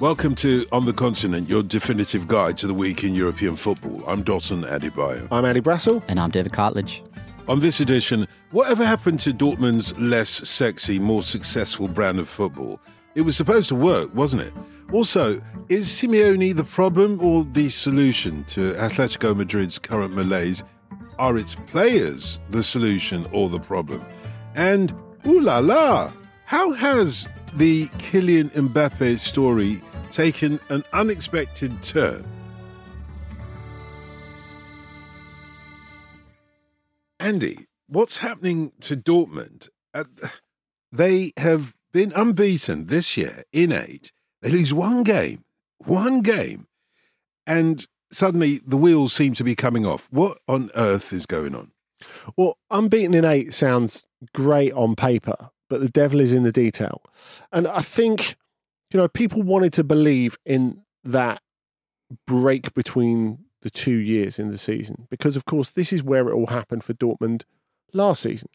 Welcome to On the Continent, your definitive guide to the week in European football. I'm Dotun Adebayo. I'm Andy Brassel. And I'm David Cartlidge. On this edition, whatever happened to Dortmund's less sexy, more successful brand of football? It was supposed to work, wasn't it? Also, is Simeone the problem or the solution to Atletico Madrid's current malaise? Are its players the solution or the problem? And, ooh la la, how has the Kylian Mbappe story taken an unexpected turn? Andy, what's happening to Dortmund? Uh, they have been unbeaten this year in eight. They lose one game, one game, and suddenly the wheels seem to be coming off. What on earth is going on? Well, unbeaten in eight sounds great on paper, but the devil is in the detail. And I think, you know, people wanted to believe in that break between the two years in the season because, of course, this is where it all happened for Dortmund last season.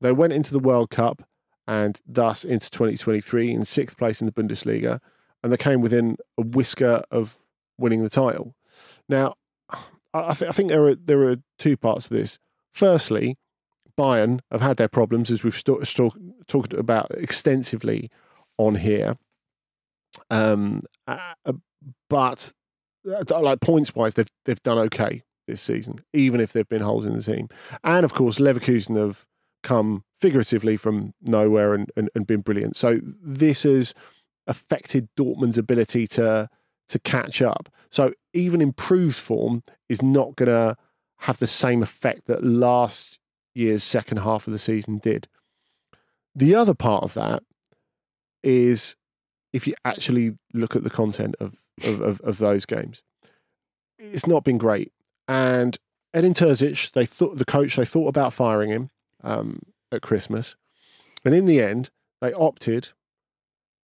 They went into the World Cup and thus into 2023 in sixth place in the Bundesliga, and they came within a whisker of winning the title. Now, I, th- I think there are there are two parts to this. Firstly, Bayern have had their problems, as we've st- st- talked about extensively on here. Um, uh, but uh, like points wise, they've they've done okay this season, even if there've been holes in the team. And of course, Leverkusen have come figuratively from nowhere and, and, and been brilliant. So this has affected Dortmund's ability to to catch up. So even improved form is not going to have the same effect that last year's second half of the season did. The other part of that is if you actually look at the content of, of, of, of those games, it's not been great. And Edin Terzic, they thought the coach, they thought about firing him um, at Christmas. And in the end, they opted,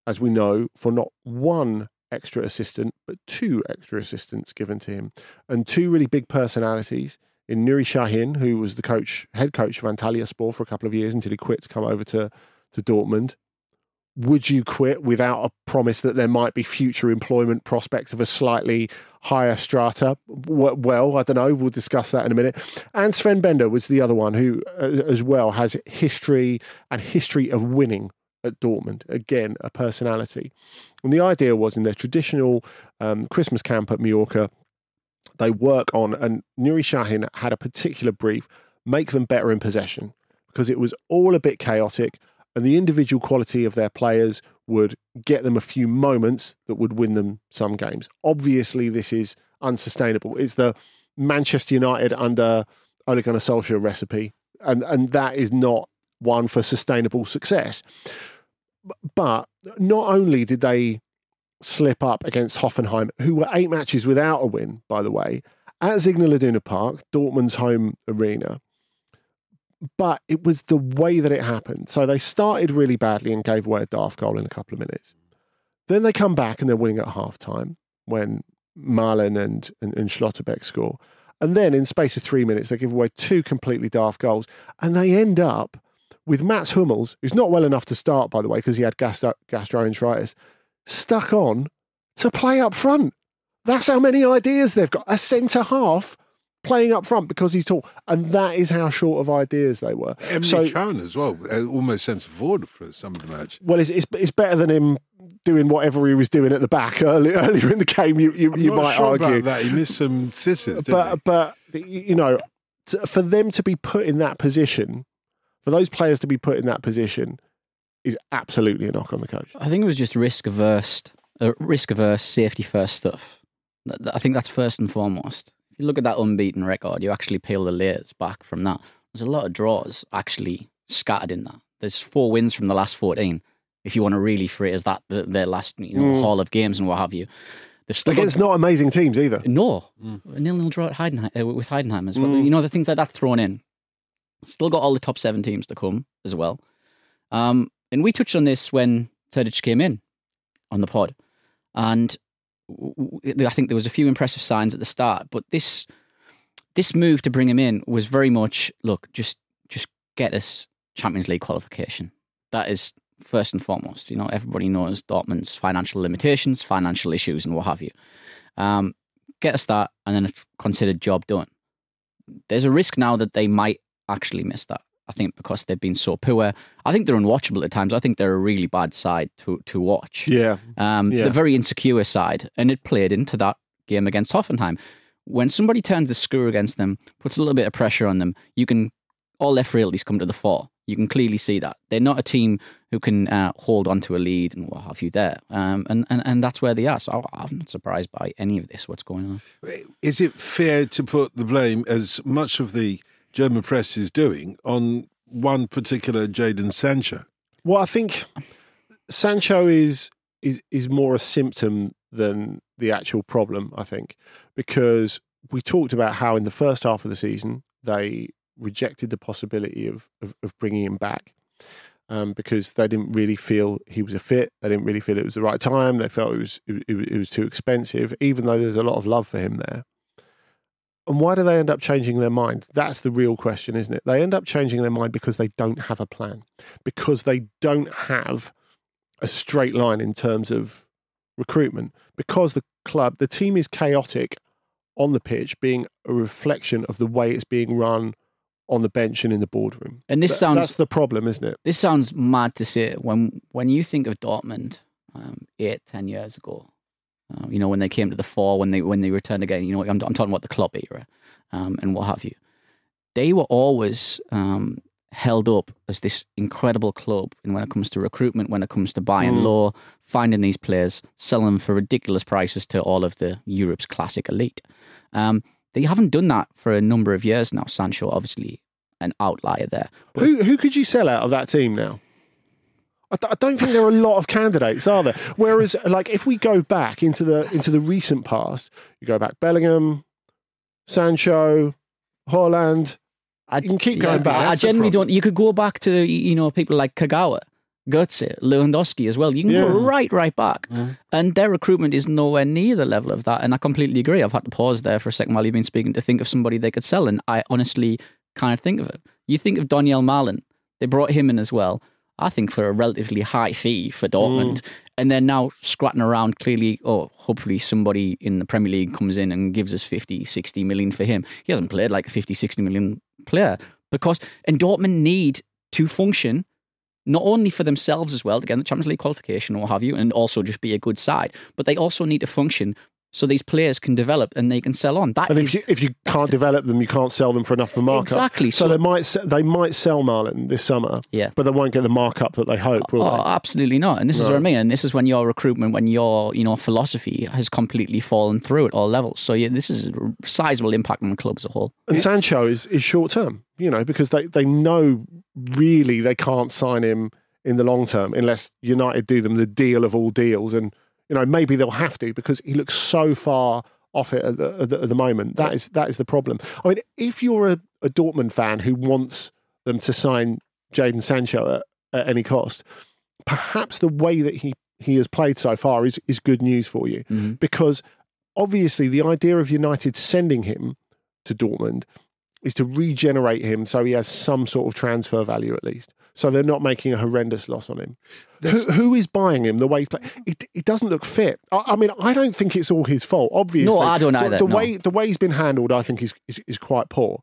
as we know, for not one extra assistant, but two extra assistants given to him, and two really big personalities in Nuri Sahin, who was the coach, head coach of Antalyaspor for a couple of years until he quit to come over to, to Dortmund. Would you quit without a promise that there might be future employment prospects of a slightly higher strata? Well, I don't know. We'll discuss that in a minute. And Sven Bender was the other one who, uh, as well, has history and history of winning at Dortmund. Again, a personality. And the idea was in their traditional um, Christmas camp at Mallorca, they work on, and Nuri Sahin had a particular brief make them better in possession because it was all a bit chaotic and the individual quality of their players would get them a few moments that would win them some games. Obviously, this is unsustainable. It's the Manchester United under Ole Gunnar Solskjaer recipe, and, and that is not one for sustainable success. But not only did they slip up against Hoffenheim, who were eight matches without a win, by the way, at Signal Iduna Park, Dortmund's home arena. But it was the way that it happened. So they started really badly and gave away a daft goal in a couple of minutes. Then they come back and they're winning at half time when Malen and, and, and Schlotterbeck score. And then in space of three minutes, they give away two completely daft goals. And they end up with Mats Hummels, who's not well enough to start, by the way, because he had gastro- gastroenteritis, stuck on to play up front. That's how many ideas they've got. A centre half playing up front because he's tall, and that is how short of ideas they were. Emre so, Can as well, uh, almost centre forward for some of the match. Well, it's, it's, it's better than him doing whatever he was doing at the back early, earlier in the game. You you, you might sure argue that he missed some scissors, but but you know, for them to be put in that position, for those players to be put in that position, is absolutely a knock on the coach. I think it was just risk averse, uh, risk averse, safety first stuff. I think that's first and foremost. If you look at that unbeaten record, you actually peel the layers back from that. There's a lot of draws actually scattered in that. There's four wins from the last 14. if you want to really phrase that the, their last you know Mm. haul of games and what have you. They've still got- Against not amazing teams either. no, a nil nil draw at Heidenheim, uh, with Heidenheim as well. Mm. You know the things like that thrown in. Still got all the top seven teams to come as well. Um, and we touched on this when Tadic came in on the pod, and I think there was a few impressive signs at the start. But this this move to bring him in was very much look just just get us Champions League qualification. That is first and foremost. You know everybody knows Dortmund's financial limitations, financial issues, and what have you. Um, get us that, and then it's considered job done. There's a risk now that they might actually miss that. I think because they've been so poor. I think they're unwatchable at times. I think they're a really bad side to to watch. Yeah. Um, Yeah. The very insecure side, and it played into that game against Hoffenheim. When somebody turns the screw against them, puts a little bit of pressure on them, you can all their frailties come to the fore. You can clearly see that they're not a team who can uh, hold on to a lead and what have you there, um, and, and and that's where they are. So I'm not surprised by any of this. What's going on? Is it fair to put the blame, as much of the German press is doing, on one particular Jadon Sancho? Well, I think Sancho is is is more a symptom than the actual problem. I think because we talked about how in the first half of the season they rejected the possibility of of, of bringing him back um, because they didn't really feel he was a fit. They didn't really feel it was the right time. They felt it was it, it, it was too expensive, even though there's a lot of love for him there. And why do they end up changing their mind? That's the real question, isn't it? They end up changing their mind because they don't have a plan, because they don't have a straight line in terms of recruitment, because the club, the team is chaotic on the pitch, being a reflection of the way it's being run on the bench and in the boardroom. And this Th- sounds that's the problem, isn't it? this sounds mad to say when when you think of Dortmund um, eight ten years ago. Um, you know when they came to the fore, when they when they returned again. You know I'm, I'm talking about the club era um, and what have you. They were always um, held up as this incredible club, and when it comes to recruitment, when it comes to buying Mm. low, finding these players, selling them for ridiculous prices to all of the Europe's classic elite. Um, they haven't done that for a number of years now. Sancho, obviously, an outlier there. But Who who could you sell out of that team now? I, d- I don't think there are a lot of candidates, are there? Whereas, like, if we go back into the into the recent past, you go back Bellingham, Sancho, Haaland. I, You can keep going back. I, I generally don't. You could go back to you know people like Kagawa, Götze, Lewandowski as well. You can go right, right back, and their recruitment is nowhere near the level of that. And I completely agree. I've had to pause there for a second while you've been speaking to think of somebody they could sell, and I honestly can't think of it. You think of Donyell Malen. They brought him in as well. I think for a relatively high fee for Dortmund, mm. and they're now scratching around clearly, oh, hopefully somebody in the Premier League comes in and gives us 50, 60 million for him. He hasn't played like a 50, 60 million player because, and Dortmund need to function not only for themselves as well to get the Champions League qualification or what have you, and also just be a good side, but they also need to function so these players can develop and they can sell on. That And if you, if you can't develop them, you can't sell them for enough of a markup. Exactly. So, So- they might they might sell Malen this summer, Yeah. but they won't get the markup that they hope, will Oh, they? absolutely not. And this is what I mean. And this is when your recruitment, when your you know philosophy has completely fallen through at all levels. So yeah, this is a sizable impact on the club as a whole. And Sancho is, is short term, you know, because they, they know really they can't sign him in the long term unless United do them the deal of all deals. And, you know, maybe they'll have to because he looks so far off it at the, at the, at the moment. That is that is the problem. I mean, if you're a, a Dortmund fan who wants them to sign Jadon Sancho at, at any cost, perhaps the way that he, he has played so far is, is good news for you Mhm. because obviously the idea of United sending him to Dortmund is to regenerate him so he has some sort of transfer value at least. So they're not making a horrendous loss on him. Who, who is buying him the way he's playing? It, it doesn't look fit. I, I mean, I don't think it's all his fault. Obviously, No, I don't The- either, The, no. way the way he's been handled, I think, is, is is quite poor.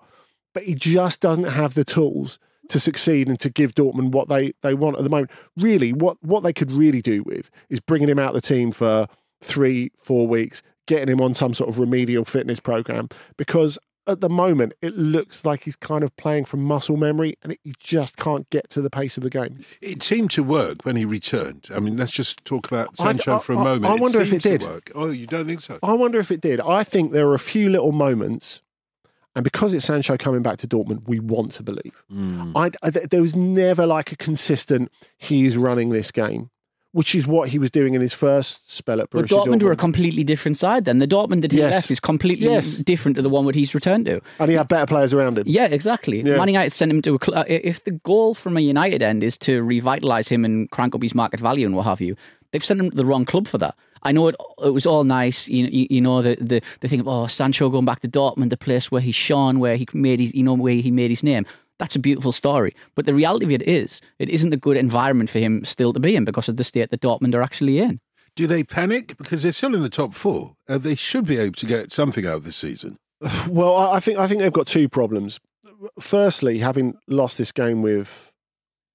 But he just doesn't have the tools to succeed and to give Dortmund what they, they want at the moment. Really, what what they could really do with is bringing him out of the team for three, four weeks, getting him on some sort of remedial fitness program because at the moment it looks like he's kind of playing from muscle memory and he just can't get to the pace of the game. It seemed to work when he returned. I mean, let's just talk about I th- Sancho for a moment. I wonder if it did. work. Oh, you don't think so? I wonder if it did. I think there are a few little moments, and because it's Sancho coming back to Dortmund, we want to believe. Mm. I, I- there was never like a consistent. He's running this game. Which is what he was doing in his first spell at But Borussia Dortmund, were a completely different side then. The Dortmund that he Yes. left is completely Yes. different to the one that he's returned to. and he had better players around him. Yeah, exactly. Yeah. Man United sent him to a club. Uh, if the goal from a United end is to revitalise him and crank up his market value and what have you, they've sent him to the wrong club for that. I know it. It was all nice, you, you, you know, the, the the thing of oh Sancho going back to Dortmund, the place where he shone, where he made his, you know, where he made his name. That's a beautiful story. But the reality of it is, it isn't a good environment for him still to be in because of the state that Dortmund are actually in. Do they panic because they're still in the top four? Uh, they should be able to get something out of this season. Well, I I think I think they've got two problems. Firstly, having lost this game with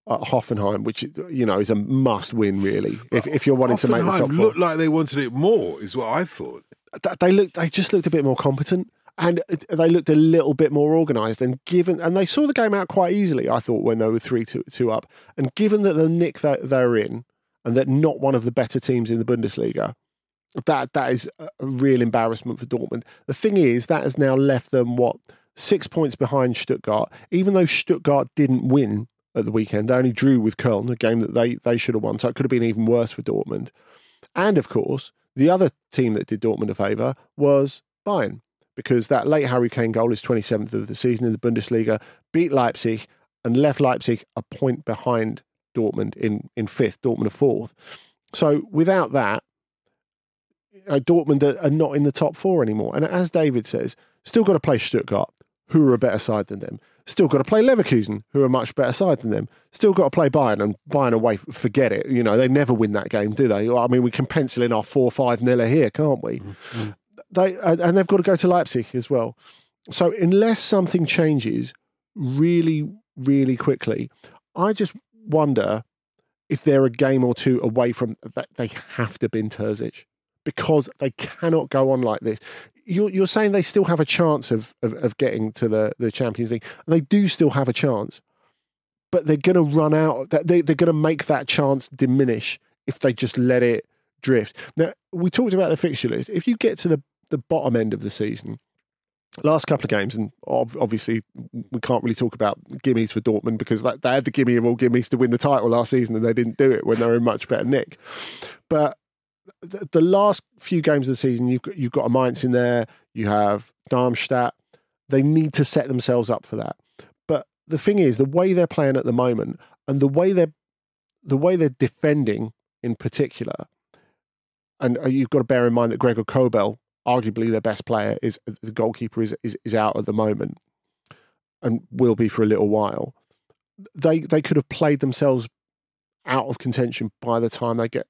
uh, Hoffenheim, which you know is a must-win, really. If if you're wanting to make the top four, looked like they wanted it more, is what I thought. they looked they just looked a bit more competent and they looked a little bit more organised and given and they saw the game out quite easily I thought when they were three two, two up. And given that the nick that they're in and that not one of the better teams in the Bundesliga that that is a real embarrassment for Dortmund. The thing is that has now left them what six points behind Stuttgart. Even though Stuttgart didn't win at the weekend they only drew with Köln a game that they they should have won. So it could have been even worse for Dortmund. And of course, the other team that did Dortmund a favour was Bayern, because that late Harry Kane goal is 27th of the season in the Bundesliga, beat Leipzig and left Leipzig a point behind Dortmund in, in fifth, Dortmund are fourth. So without that, uh, Dortmund are, are not in the top four anymore. And as David says, still got to play Stuttgart, who are a better side than them. Still got to play Leverkusen, who are a much better side than them. Still got to play Bayern, and Bayern away, forget it. You know, they never win that game, do they? I mean, we can pencil in our 4 5 nil here, can't we? They And they've got to go to Leipzig as well. So, unless something changes really, really quickly, I just wonder if they're a game or two away from that. They have to bin Terzic because they cannot go on like this. You're, you're saying they still have a chance of, of, of getting to the, the Champions League, and they do still have a chance, but they're going to run out. They, they're going to make that chance diminish if they just let it drift. Now, we talked about the fixture list. If you get to the, the bottom end of the season, last couple of games, and obviously we can't really talk about gimmies for Dortmund because they had the gimme of all gimmies to win the title last season, and they didn't do it when they were in much better nick. But the, the last few games of the season, you've got, you've got a Mainz in there, you have Darmstadt. They need to set themselves up for that. But the thing is, the way they're playing at the moment, and the way they're the way they're defending in particular, and uh, you've got to bear in mind that Gregor Kobel, arguably their best player, is the goalkeeper is, is is out at the moment, and will be for a little while. They they could have played themselves out of contention by the time they get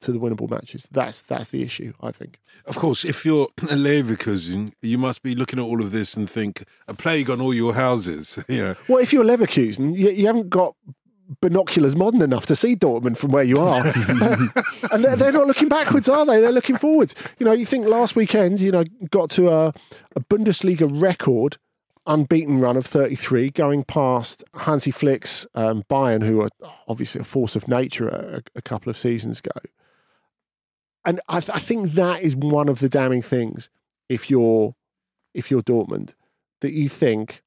to the winnable matches. That's that's the issue, I think. Of course, if you're a Leverkusen, you must be looking at all of this and think a plague on all your houses. You know, Well, if you're Leverkusen, you, you haven't got binoculars modern enough to see Dortmund from where you are, and they're, they're not looking backwards, are they? They're looking forwards. You know, you think last weekend, you know, got to a, a Bundesliga record unbeaten run of 33, going past Hansi Flick's um, Bayern, who are obviously a force of nature a, a couple of seasons ago. And I, th- I think that is one of the damning things. If you're if you're Dortmund, that you think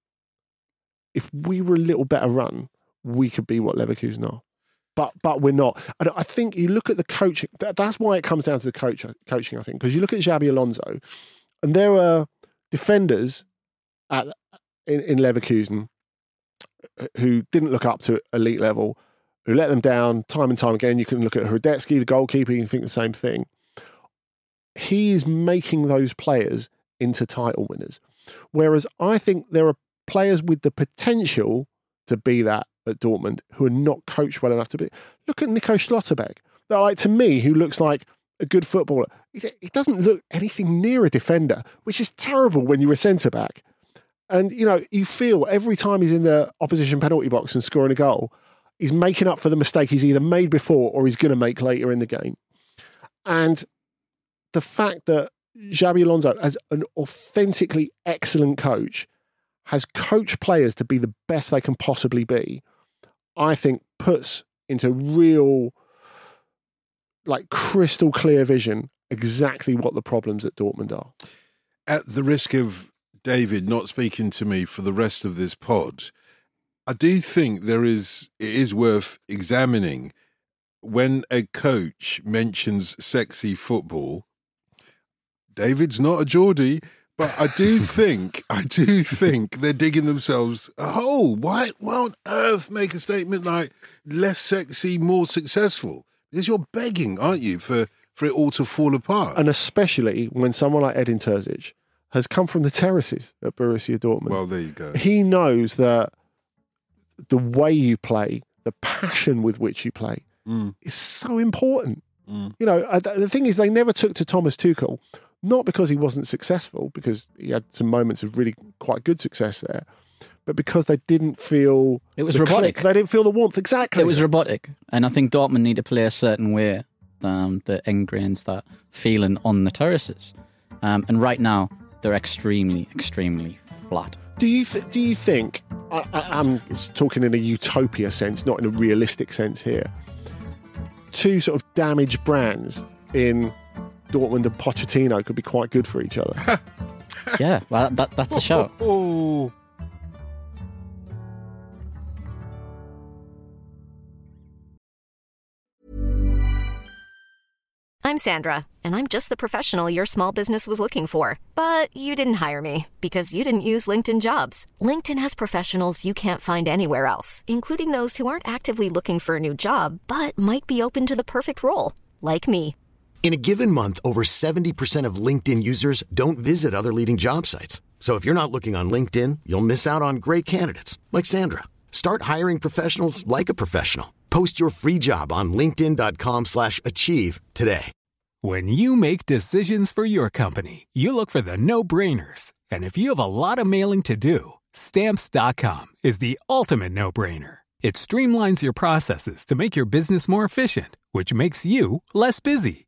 if we were a little better run, we could be what Leverkusen are. But but we're not. And I think you look at the coaching. That, that's why it comes down to the coach coaching. I think because you look at Xabi Alonso, and there are defenders at in, in Leverkusen uh, who didn't look up to elite level, who let them down time and time again. You can look at Hradecky, the goalkeeper, and think the same thing. He is making those players into title winners. Whereas I think there are players with the potential to be that at Dortmund who are not coached well enough to be. Look at Nico Schlotterbeck. They're like to me, who looks like a good footballer. He he doesn't look anything near a defender, which is terrible when you're a centre back. And you know, you feel every time he's in the opposition penalty box and scoring a goal, he's making up for the mistake he's either made before or he's going to make later in the game. And the fact that Xabi Alonso, as an authentically excellent coach, has coached players to be the best they can possibly be, I think puts into real, like crystal clear vision exactly what the problems at Dortmund are. at the risk of David not speaking to me for the rest of this pod, I do think there is it is worth examining when a coach mentions sexy football, David's not a Geordie, but I do think, I do think they're digging themselves a hole. Why, why on earth make a statement like less sexy, more successful? Because you're begging, aren't you, for, for it all to fall apart? And especially when someone like Edin Terzic has come from the terraces at Borussia Dortmund. well, there you go. he knows that the way you play, the passion with which you play, Mm. is so important. Mm. You know, the thing is, they never took to Thomas Tuchel, not because he wasn't successful, because he had some moments of really quite good success there, but because they didn't feel It was the robotic. click. They didn't feel the warmth. Exactly. It was robotic, and I think Dortmund need to play a certain way um, that ingrains that feeling on the terraces. Um, and right now, they're extremely, extremely flat. Do you th- do you think I, I, I'm talking in a utopia sense, not in a realistic sense here? Two sort of damaged brands in Dortmund and Pochettino could be quite good for each other. Yeah, well, that, that's a shout. Oh, I'm Sandra, and I'm just the professional your small business was looking for. But you didn't hire me because you didn't use LinkedIn jobs. LinkedIn has professionals you can't find anywhere else, including those who aren't actively looking for a new job but might be open to the perfect role, like me. In a given month, over 70% of LinkedIn users don't visit other leading job sites. So if you're not looking on LinkedIn, you'll miss out on great candidates like Sandra. Start hiring professionals like a professional. Post your free job on linkedin.com/achieve today. When you make decisions for your company, you look for the no-brainers. And if you have a lot of mailing to do, stamps.com is the ultimate no-brainer. It streamlines your processes to make your business more efficient, which makes you less busy.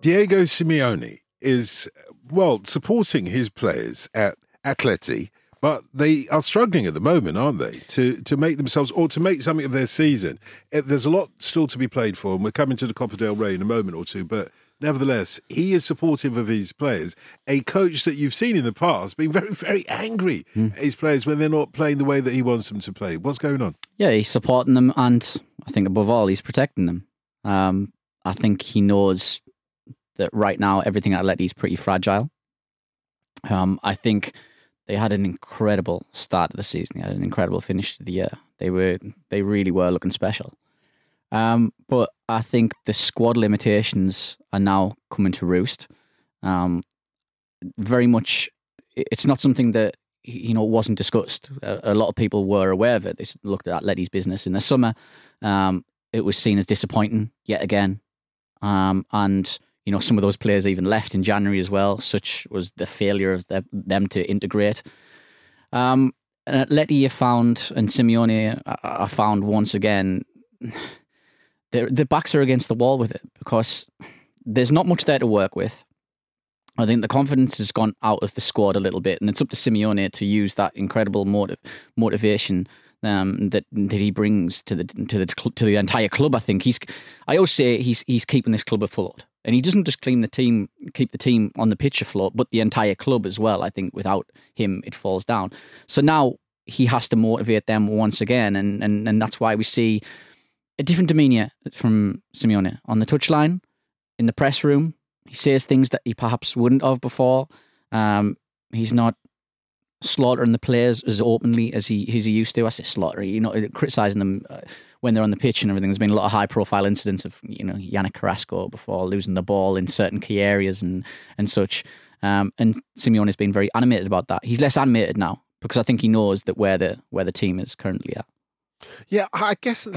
Diego Simeone is, well, supporting his players at Atleti, but they are struggling at the moment, aren't they, to, to make themselves or to make something of their season. Eh, There's a lot still to be played for, and we're coming to the Copa del Rey in a moment or two, but nevertheless, he is supportive of his players. A coach that you've seen in the past being very, very angry at his players when they're not playing the way that he wants them to play. What's going on? Yeah, he's supporting them, and I think above all, he's protecting them. Um, I think he knows that right now everything at Atleti is pretty fragile. Um, I think they had an incredible start of the season. They had an incredible finish to the year. They were they really were looking special. Um, but I think the squad limitations are now coming to roost. Um, very much, it's not something that you know wasn't discussed. A, a lot of people were aware of it. They looked at Atleti's business in the summer. Um, it was seen as disappointing yet again, um, and you know some of those players even left in January as well. Such was the failure of the, them to integrate. Um, and Atleti found and Simeone I, I found once again their the backs are against the wall with it because there's not much there to work with. I think the confidence has gone out of the squad a little bit, and it's up to Simeone to use that incredible motive, motivation um, that that he brings to the to the to the entire club. I think he's. I always say he's he's keeping this club afloat, and he doesn't just clean the team, keep the team on the pitch afloat, but the entire club as well. I think without him, it falls down. So now he has to motivate them once again, and and and that's why we see a different demeanour from Simeone on the touchline, in the press room. He says things that he perhaps wouldn't have before. Um, he's not slaughtering the players as openly as he as he used to. I say slaughter, you know, criticizing them uh, when they're on the pitch and everything. There's been a lot of high profile incidents of you know Yannick Carrasco before losing the ball in certain key areas and and such. Um, and Simeone has been very animated about that. He's less animated now because I think he knows that where the where the team is currently at. Yeah, I guess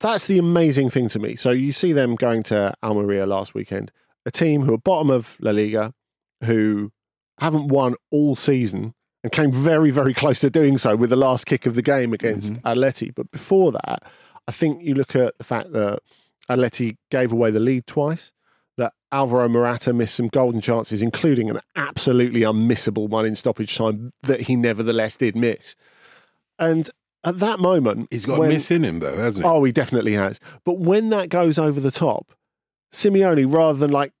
that's the amazing thing to me. So you see them going to Almeria last weekend, a team who are bottom of La Liga, who haven't won all season and came very, very close to doing so with the last kick of the game against mm-hmm. Atleti. But before that, I think you look at the fact that Atleti gave away the lead twice, that Alvaro Morata missed some golden chances, including an absolutely unmissable one in stoppage time that he nevertheless did miss. And at that moment, he's got when, a miss in him, though, hasn't he? Oh, he definitely has. But when that goes over the top, Simeone, rather than like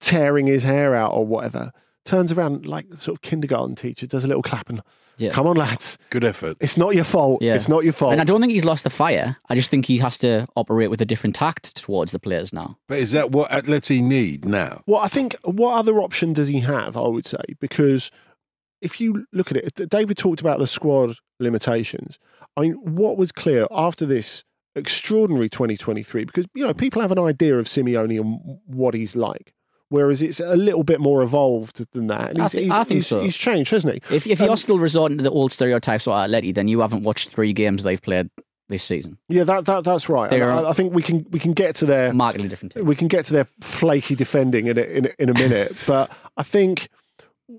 tearing his hair out or whatever, turns around like sort of kindergarten teacher, does a little clapping. yeah. come on, lads. Good effort. It's not your fault. Yeah. It's not your fault. And I don't think he's lost the fire. I just think he has to operate with a different tact towards the players now. But is that what Atleti need now? Well, I think what other option does he have? I would say because if you look at it, David talked about the squad limitations. I mean, what was clear after this extraordinary 2023, because, you know, people have an idea of Simeone and what he's like. Whereas it's a little bit more evolved than that. And I, think, he's, I think he's, so. He's changed, hasn't he? If, if um, you're still resorting to the old stereotypes of Atleti, then you haven't watched three games they've played this season. Yeah, that, that that's right. I, I, think we can we can get to their markedly different. Team. We can get to their flaky defending in a, in, in a minute, but I think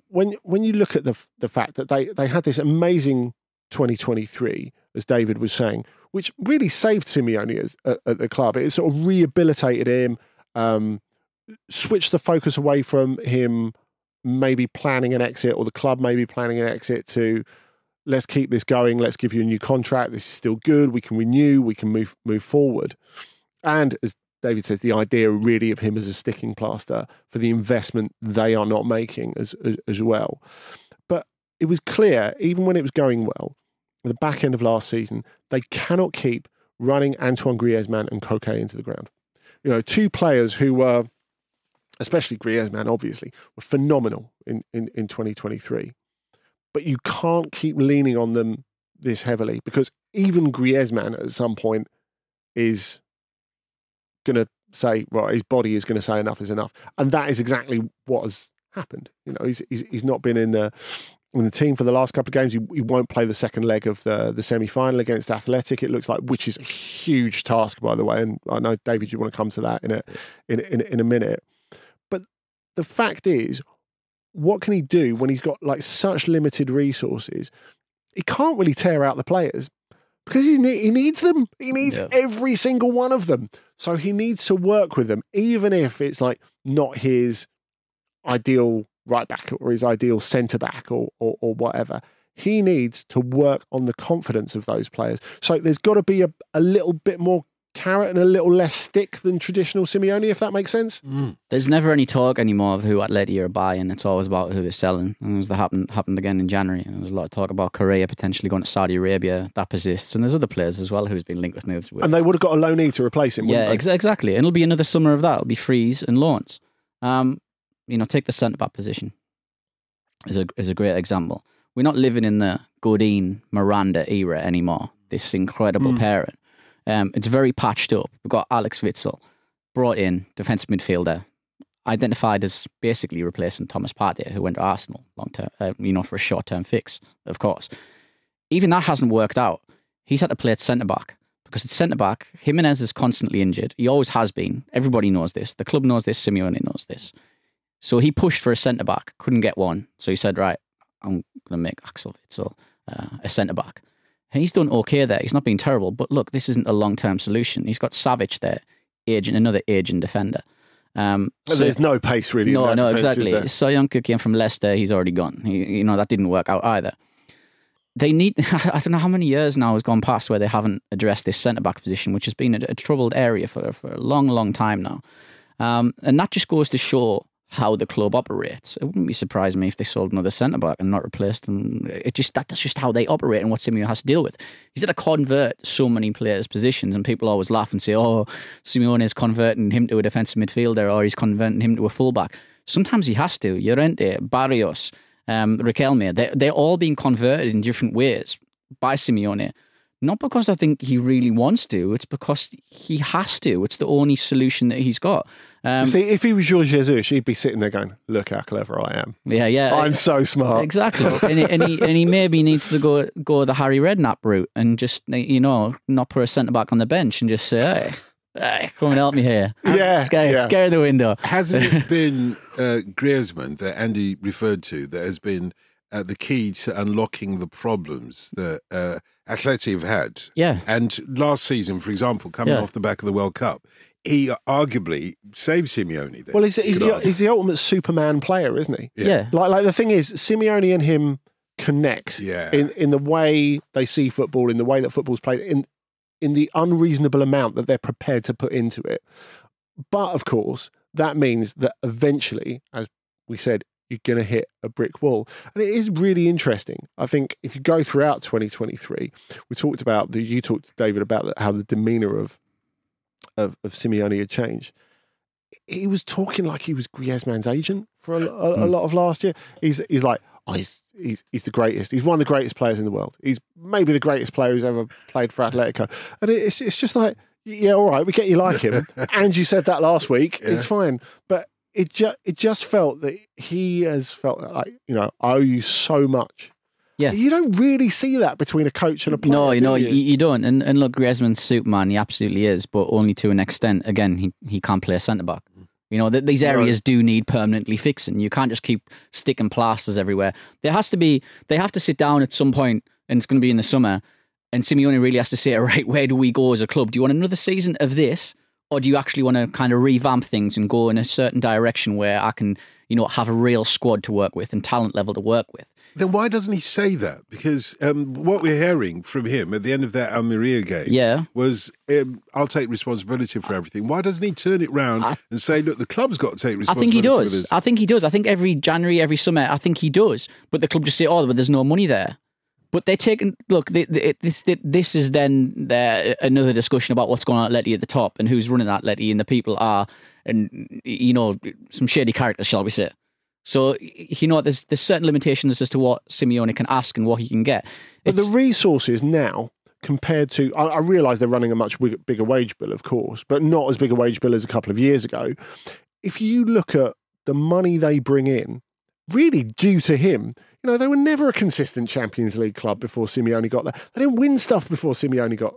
when when you look at the the fact that they they had this amazing 2023, as David was saying, which really saved Simeone as, at, at the club. It sort of rehabilitated him, um, switched the focus away from him maybe planning an exit or the club maybe planning an exit to let's keep this going. Let's give you a new contract. This is still good. We can renew. We can move move forward. And as David says, the idea really of him as a sticking plaster for the investment they are not making as, as, as well. But it was clear, even when it was going well, the back end of last season, they cannot keep running Antoine Griezmann and Koke into the ground. You know, two players who were, especially Griezmann, obviously, were phenomenal in, in, in 2023. But you can't keep leaning on them this heavily because even Griezmann at some point is going to say, right, his body is going to say enough is enough. And that is exactly what has happened. You know, he's, he's, he's not been in the in the team for the last couple of games. He, he won't play the second leg of the the semi final against Athletic. It looks like, which is a huge task, by the way. And I know David, you want to come to that in a in in, in a minute. But the fact is, what can he do when he's got like such limited resources? He can't really tear out the players because he he needs them. He needs yeah. every single one of them. So he needs to work with them, even if it's like not his ideal right back or his ideal centre back or, or, or whatever. He needs to work on the confidence of those players. So there's got to be a, a little bit more carrot and a little less stick than traditional Simeone, if that makes sense. Mm. There's never any talk anymore of who Atleti are buying. It's always about who they're selling. And as that happened happened again in January. And there's a lot of talk about Correa potentially going to Saudi Arabia. That persists. And there's other players as well who's been linked with moves. With. And they would have got a loanee to replace him. Yeah, ex- exactly. And it'll be another summer of that. It'll be freeze and loans. Um, you know, take the centre back position is a is a great example. We're not living in the Godin Miranda era anymore. This incredible mm. pairing. Um, it's very patched up. We've got Axel Witsel brought in, defensive midfielder, identified as basically replacing Thomas Partey, who went to Arsenal long term, uh, you know, for a short term fix, of course. Even that hasn't worked out. He's had to play at centre back because at centre back, Giménez is constantly injured. He always has been. Everybody knows this. The club knows this. Simeone knows this. So he pushed for a centre back, couldn't get one. So he said, right, I'm going to make Axel Witsel uh, a centre back. And he's done okay there. He's not been terrible. But look, this isn't a long term solution. He's got Savić there, agent, another aging defender. Um, so there's no pace really. No, no, defense, exactly. Soyuncu came from Leicester. He's already gone. He, you know that didn't work out either. They need. I don't know how many years now has gone past where they haven't addressed this centre back position, which has been a, a, troubled area for for a long, long time now. Um, and that just goes to show how the club operates. It wouldn't be surprised me if they sold another centre back and not replaced them. It just that, that's just how they operate and what Simeone has to deal with. He's had to convert so many players' positions, and people always laugh and say, "Oh, Simeone is converting him to a defensive midfielder, or he's converting him to a fullback." Sometimes he has to. Llorente, Barrios, um, Riquelme, they're, they're all being converted in different ways by Simeone. Not because I think he really wants to, it's because he has to. It's the only solution that he's got. Um, See, if he was George Jesus, he'd be sitting there going, "Look how clever I am. yeah, yeah. I'm so smart." Exactly, and, he, and he and he maybe needs to go go the Harry Redknapp route and just you know not put a centre back on the bench and just say, "Hey, hey come and help me here." Yeah, Get, yeah. get out the window. Hasn't it been uh, Griezmann that Andy referred to that has been uh, the key to unlocking the problems that uh, Atleti have had? Yeah. And last season, for example, coming Yeah. off the back of the World Cup, he arguably saved Simeone. There, Well, he's, he's, the, he's the ultimate Superman player, isn't he? Yeah. Yeah. Like, like the thing is, Simeone and him connect Yeah. in, in the way they see football, in the way that football's played, in in the unreasonable amount that they're prepared to put into it. But of course, that means that eventually, as we said, you're going to hit a brick wall. And it is really interesting. I think if you go throughout 2023, we talked about the, you talked to David about how the demeanor of, of, of Simeone had changed. He was talking like he was Griezmann's agent for a, a, a hmm. lot of last year. He's, he's like, oh, he's, he's, he's the greatest. He's one of the greatest players in the world. He's maybe the greatest player who's ever played for Atletico. And it's, it's just like, yeah, all right, we get you like him. and you said that last week. It's fine. But it, ju- it just felt that he has felt like, you know, I owe you so much. Yeah. You don't really see that between a coach and a player. No, you do know, you? you, you don't. And, and look, Griezmann's Superman, he absolutely is, but only to an extent. Again, he, he can't play a centre back. Mm. You know, th- these areas do need permanently fixing. You can't just keep sticking plasters everywhere. There has to be, they have to sit down at some point, and it's going to be in the summer, and Simeone really has to say, all right, where do we go as a club? Do you want another season of this? Or do you actually want to kind of revamp things and go in a certain direction where I can, you know, have a real squad to work with and talent level to work with? Then why doesn't he say that? Because um, what we're hearing from him at the end of that Almeria game Yeah. was, um, I'll take responsibility for everything. Why doesn't he turn it round and say, look, the club's got to take responsibility? I think he for does. I think he does. I think every January, every summer, I think he does. But the club just say, "Oh, but there's no money there." But they're taking look. They, they, this this is then their, another discussion about what's going on at Letty at the top and who's running that Letty and the people are, and you know some shady characters, shall we say? So you know, there's there's certain limitations as to what Simeone can ask and what he can get. But the resources now compared to, I, I realise they're running a much bigger wage bill, of course, but not as big a wage bill as a couple of years ago. If you look at the money they bring in, really due to him, you know, they were never a consistent Champions League club before Simeone got there. They didn't win stuff before Simeone got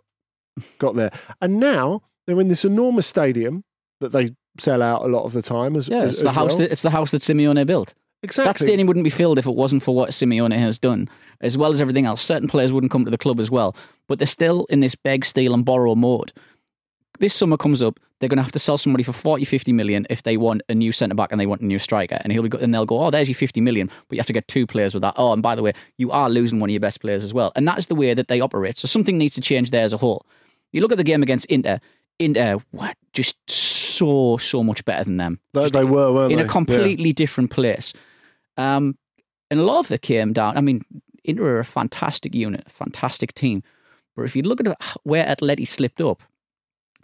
got there, and now they're in this enormous stadium that they sell out a lot of the time. As yeah, as, it's the house. well. That, it's the house that Simeone built. exactly. That stadium wouldn't be filled if it wasn't for what Simeone has done, as well as everything else. Certain players wouldn't come to the club as well, but they're still in this beg, steal, and borrow mode. This summer comes up, they're going to have to sell somebody for 40, 50 million if they want a new centre back and they want a new striker. And he'll be, and they'll go, oh, there's your 50 million, but you have to get two players with that. Oh, and by the way, you are losing one of your best players as well. And that is the way that they operate. So something needs to change there as a whole. You look at the game against Inter, Inter, what, just so, so much better than them They, they were, weren't in they? a Yeah. completely different place. Um, and a lot of it came down. I mean, Inter are a fantastic unit, a fantastic team. But if you look at where Atleti slipped up,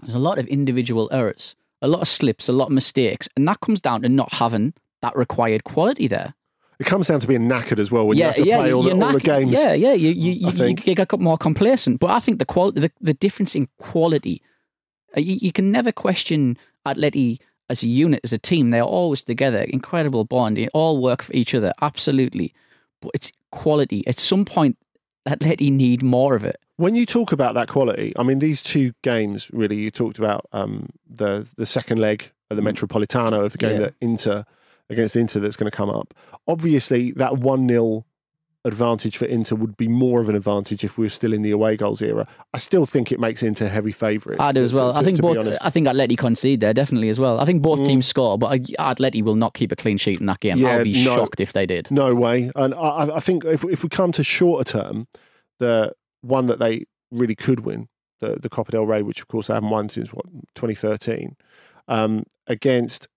there's a lot of individual errors, a lot of slips, a lot of mistakes, and that comes down to not having that required quality there. It comes down to being knackered as well when you have to play all, the, all the games. Yeah, yeah, you you, you, you, you more complacent. But I think the quality, the, the difference in quality, uh, you, you can never question Atleti as a unit, as a team. They're always together, incredible bond. They all work for each other, absolutely. But it's quality. At some point, Atleti need more of it. When you talk about that quality, I mean, these two games really, you talked about um, the the second leg of the Metropolitano of the game Mm. Yeah. that Inter against Inter that's going to come up. Obviously, that 1 0 advantage for Inter would be more of an advantage if we were still in the away goals era. I still think it makes Inter heavy favourites. I do as well. to- I think to both. I think Atleti concede there definitely as well. I think both Mm. teams score, but Atleti will not keep a clean sheet in that game. Yeah, I'll be no. shocked if they did. No way. And I, I think if, if we come to shorter term, the one that they really could win, the, the Copa del Rey, which of course they haven't won since what 2013, um, against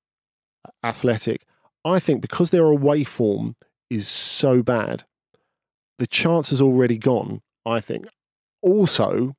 Athletic, I think because their away form is so bad, the chance has already gone. I think. Also,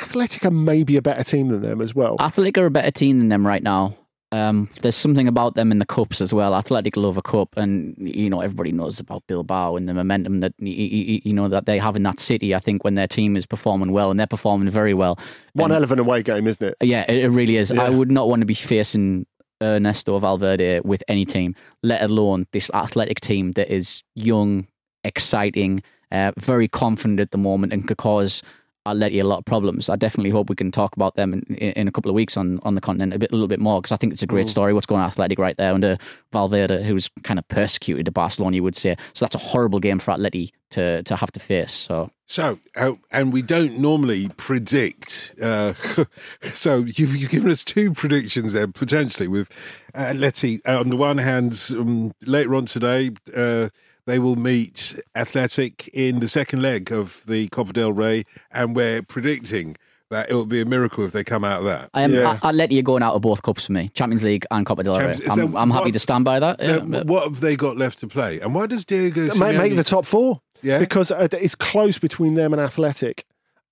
Athletic are maybe a better team than them as well. Athletic are a better team than them right now. Um, there's something about them in the cups as well. Athletic love a cup, and you know everybody knows about Bilbao and the momentum that you know that they have in that city. I think when their team is performing well, and they're performing very well. One And- an away game, isn't it? yeah, it, it really is. I would not want to be facing Ernesto Valverde with any team, let alone this athletic team that is young, exciting, uh, very confident at the moment, and could cause Atleti a lot of problems. I definitely hope we can talk about them in, in, a couple of weeks on, on the continent a bit, a little bit more because I think it's a great story. What's going on at Athletic right there under Valverde, who's kind of persecuted to Barcelona, you would say. So that's a horrible game for Atleti to to have to face. So So, uh, and we don't normally predict. Uh, so you've, you've given us two predictions there potentially. With Atleti. Uh, on the one hand, um, later on today, uh, they will meet Athletic in the second leg of the Copa del Rey, and we're predicting that it will be a miracle if they come out of that. I am Yeah. I, Atleti are going out of both cups for me, Champions League and Copa del Rey. Champions- is I'm, there- I'm happy what- to stand by that. yeah, So but- what have they got left to play? And why does Diego Make, Simeone- make the top four. Yeah. Because uh, it's close between them and Athletic.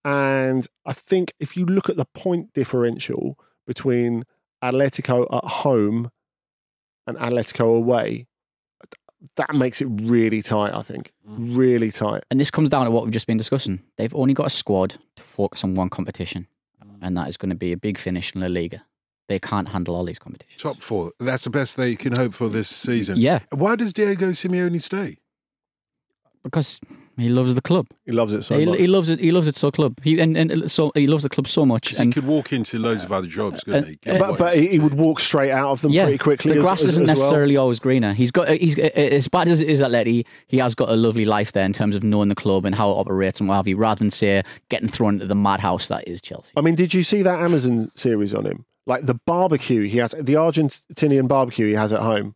And I think if you look at the point differential between Atletico at home and Atletico away, that makes it really tight, I think. Mm. Really tight. And this comes down to what we've just been discussing. They've only got a squad to focus on one competition, mm. and that is going to be a big finish in La Liga. They can't handle all these competitions. top four? That's the best they can hope for this season. Yeah, Why does Diego Simeone stay? because he loves the club. He loves it so he, much. he loves it. He loves it so club. He and, and so he loves the club so much. 'Cause he could walk into loads of other jobs, couldn't he? uh, but but he, he would walk straight out of them yeah, pretty quickly. the grass as- isn't as well. necessarily always greener. He's got he's as bad as it is at Letty. He has got a lovely life there in terms of knowing the club and how it operates and what have you. Rather than say getting thrown into the madhouse that is Chelsea. I mean, did you see that Amazon series on him? Like the barbecue he has, the Argentinian barbecue he has at home.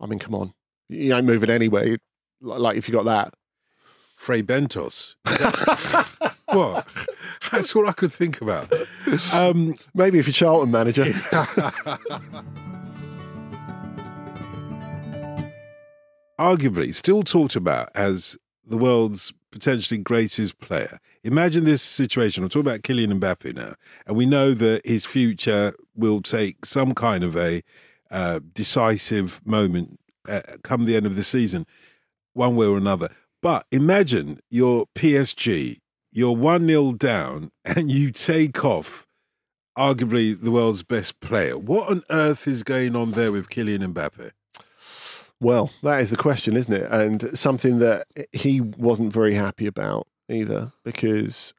I mean, come on, you ain't moving anywhere. Like like if you got that. Fray Bentos. what? That's all I could think about. Um, Maybe if you're Charlton manager. arguably, still talked about as the world's potentially greatest player. Imagine this situation. I'm talking about Kylian Mbappe now, and we know that his future will take some kind of a uh, decisive moment uh, come the end of the season, one way or another. But imagine you're PSG, you're 1 0 down, and you take off arguably the world's best player. What on earth is going on there with Kylian Mbappe? Well, that is the question, isn't it? And something that he wasn't very happy about either, because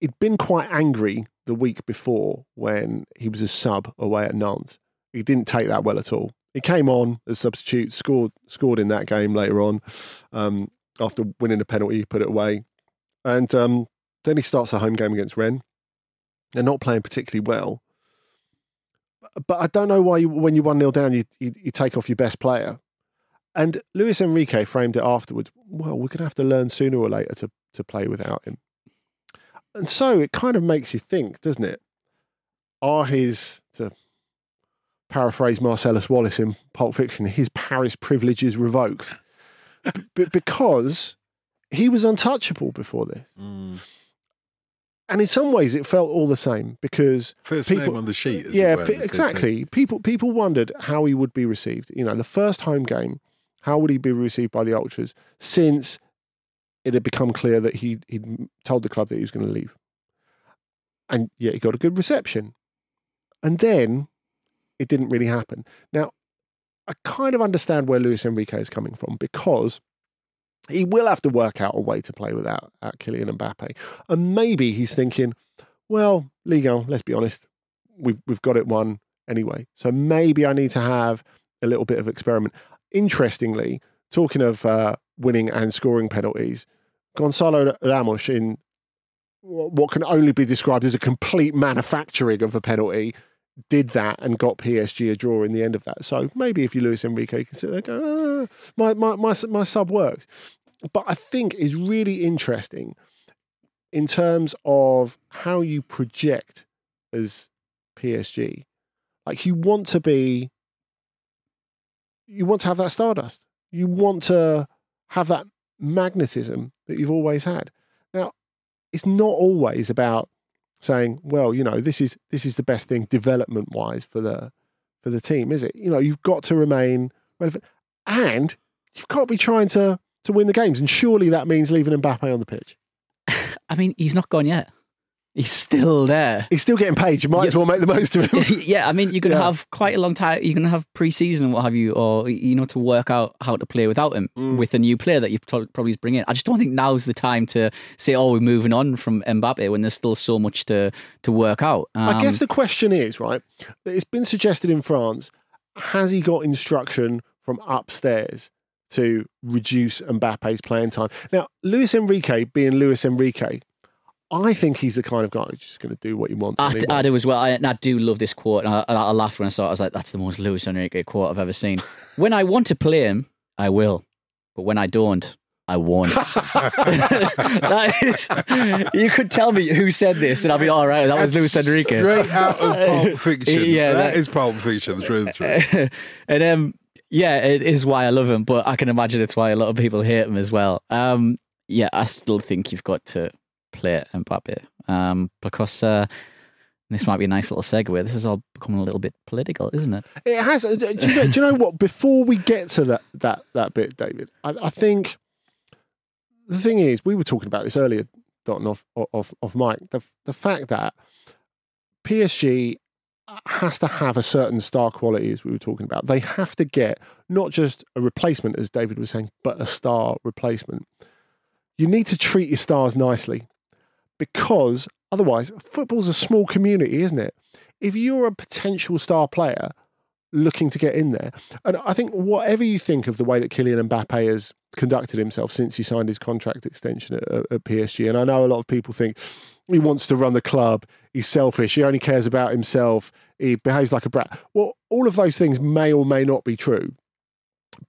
he'd been quite angry the week before when he was a sub away at Nantes. He didn't take that well at all. He came on as substitute, scored scored in that game later on, um, after winning a penalty, put it away, and um, then he starts a home game against Rennes. They're not playing particularly well but I don't know why you, when you one 0 down, you, you you take off your best player. And Luis Enrique framed it afterwards. Well, we're going to have to learn sooner or later to to play without him. And so it kind of makes you think, doesn't it? Are his to paraphrase Marcellus Wallace in Pulp Fiction, his Paris privileges revoked? B- because he was untouchable before this. Mm. And in some ways, it felt all the same because First People- name on the sheet. As yeah, it were, pe- as they say. exactly. People people wondered how he would be received. You know, the first home game, how would he be received by the ultras since it had become clear that he he'd told the club that he was going to leave, and yet he got a good reception, and then it didn't really happen. Now, I kind of understand where Luis Enrique is coming from because he will have to work out a way to play without uh, Kylian Mbappe, and maybe he's thinking, well, Liga, let's be honest, we've we've got it won anyway. So maybe I need to have a little bit of experiment. Interestingly, talking of uh, winning and scoring penalties, Gonzalo Ramos in what can only be described as a complete manufacturing of a penalty did that and got PSG a draw in the end of that. So maybe if you Luis Enrique, you can sit there go, ah, my, my, my, my sub works. But I think is really interesting in terms of how you project as PSG. Like you want to be, you want to have that stardust. You want to have that magnetism that you've always had. Now, it's not always about saying, well, you know, this is this is the best thing development wise for the for the team, is it? You know, you've got to remain relevant, and you can't be trying to to win the games. And surely that means leaving Mbappe on the pitch. I mean, he's not gone yet. He's still there. He's still getting paid. You might as well make the most of him. yeah, I mean, you're going to Yeah. have quite a long time. You're going to have pre-season and what have you, or you know, to work out how to play without him Mm. with a new player that you pro- probably bring in. I just don't think now's the time to say, "Oh, we're moving on from Mbappe" when there's still so much to to work out. I guess Um, the question is, right, that it's been suggested in France, has he got instruction from upstairs to reduce Mbappe's playing time? Now, Luis Enrique being Luis Enrique, I think he's the kind of guy who's just going to do what he wants. I. I do as well. I, and I do love this quote. And I, I I laughed when I saw it. I was like, "That's the most Luis Enrique quote I've ever seen." when I want to play him, I will, but when I don't, I won't. that is, you could tell me who said this, and I'll be all right. That was Luis Enrique. Straight out of Pulp Fiction. Yeah, that that- is Pulp Fiction through and through. and um, yeah, it is why I love him, but I can imagine it's why a lot of people hate him as well. Um, yeah, I still think you've got to play it and Mbappe um, because uh, this might be a nice little segue. This is all becoming a little bit political, isn't it? It has. uh, Do you know, do you know what? Before we get to that that that bit, David, I, I think the thing is, we were talking about this earlier, Dotun off off off Mike. The the fact that PSG has to have a certain star quality, as we were talking about. They have to get not just a replacement, as David was saying, but a star replacement. You need to treat your stars nicely because otherwise, football's a small community, isn't it? If you're a potential star player looking to get in there, and I think whatever you think of the way that Kylian Mbappe has conducted himself since he signed his contract extension at, at- at PSG, and I know a lot of people think he wants to run the club, he's selfish, he only cares about himself, he behaves like a brat. Well, all of those things may or may not be true.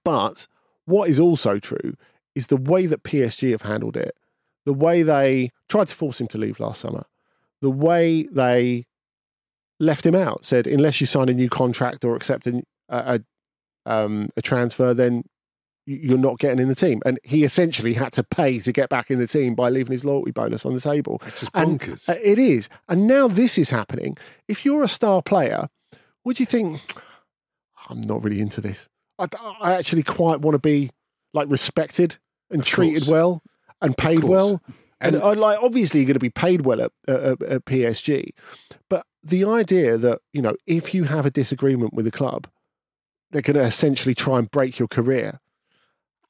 But what is also true is the way that PSG have handled it, the way they tried to force him to leave last summer, the way they left him out, said, unless you sign a new contract or accept a, a, um, a transfer, then you- you're not getting in the team. And he essentially had to pay to get back in the team by leaving his loyalty bonus on the table. It's just And, bonkers. uh, it is. And now this is happening. If you're a star player, would you think, I'm not really into this? I, I actually quite want to be like respected and Of treated course. well and paid well. And, And- uh, like, obviously, you're going to be paid well at, at, at PSG. But the idea that, you know, if you have a disagreement with the club, they're going to essentially try and break your career.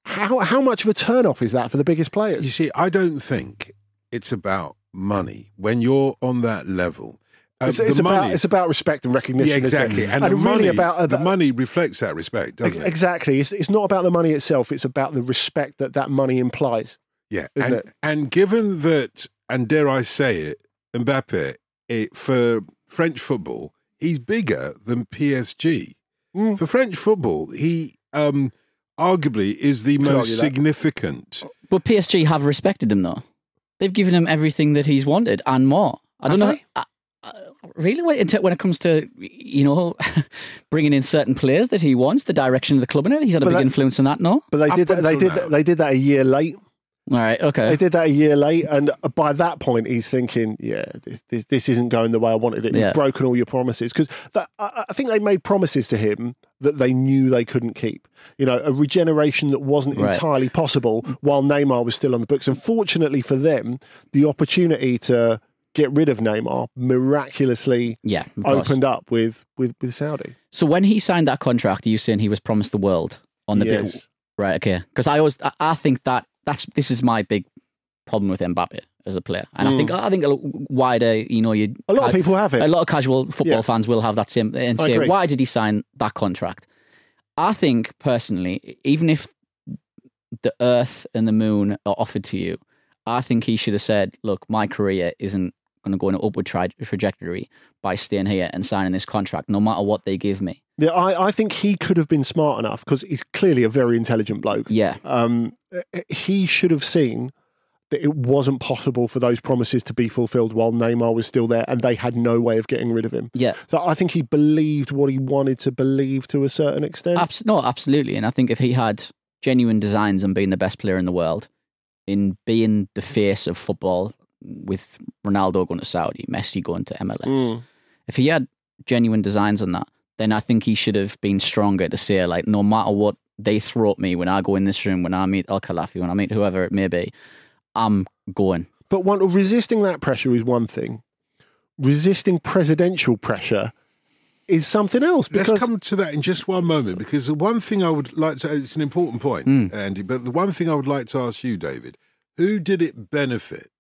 How, how much of a turnoff is that for the biggest players? You see, I don't think it's about money when you're on that level. Uh, It's, it's the about, money, it's about respect and recognition. yeah, exactly, and, And the really money, about uh, the money reflects that respect, doesn't it? Exactly. It's, it's not about the money itself. It's about the respect that that money implies. Yeah, Isn't and, it? and given that, and dare I say it, Mbappe it, for French football, he's bigger than PSG. Mm. For French football, he um, arguably is the Could most significant. But PSG have respected him though. They've given him everything that he's wanted and more. I don't Have know. they? I- I- really, when it, comes to you know bringing in certain players that he wants, the direction of the club and everything, he's had a But big that- influence on that. No, But they Up did that. They did. now. That, they did that a year late. All right, Okay. They did that a year late, and by that point, he's thinking, "Yeah, this this, this isn't going the way I wanted it. Yeah. You've broken all your promises." Because I, I think they made promises to him that they knew they couldn't keep. You know, a regeneration that wasn't Right. entirely possible while Neymar was still on the books. And fortunately for them, the opportunity to get rid of Neymar miraculously Yeah, opened up with with with Saudi. So when he signed that contract, are you saying he was promised the world on the? Yes. Right. Okay. Because I always, I, I think that that's this is my big problem with Mbappe as a player, and I think I think a wider, you know, you Mm. A lot of people have it. A lot of casual football Yeah. fans will have that same and say, why did he sign that contract? I think personally, even if the Earth and the Moon are offered to you, I think he should have said, "Look, my career isn't going to go in an upward tra- trajectory by staying here and signing this contract, no matter what they give me." Yeah, I, I think he could have been smart enough because he's clearly a very intelligent bloke. Yeah, Um, he should have seen that it wasn't possible for those promises to be fulfilled while Neymar was still there, and they had no way of getting rid of him. yeah. So I think he believed what he wanted to believe to a certain extent. Abs- no, absolutely. And I think if he had genuine designs on being the best player in the world, in being the face of football, with Ronaldo going to Saudi, Messi going to MLS, Mm. if he had genuine designs on that, then I think he should have been stronger to say, like, no matter what they throw at me when I go in this room, when I meet Al-Khelaifi, when I meet whoever it may be, I'm going. But one, resisting that pressure is one thing. Resisting presidential pressure is something else. Because Let's come to that in just one moment because the one thing I would like to, it's an important point, Mm. Andy, but the one thing I would like to ask you, David, who did it benefit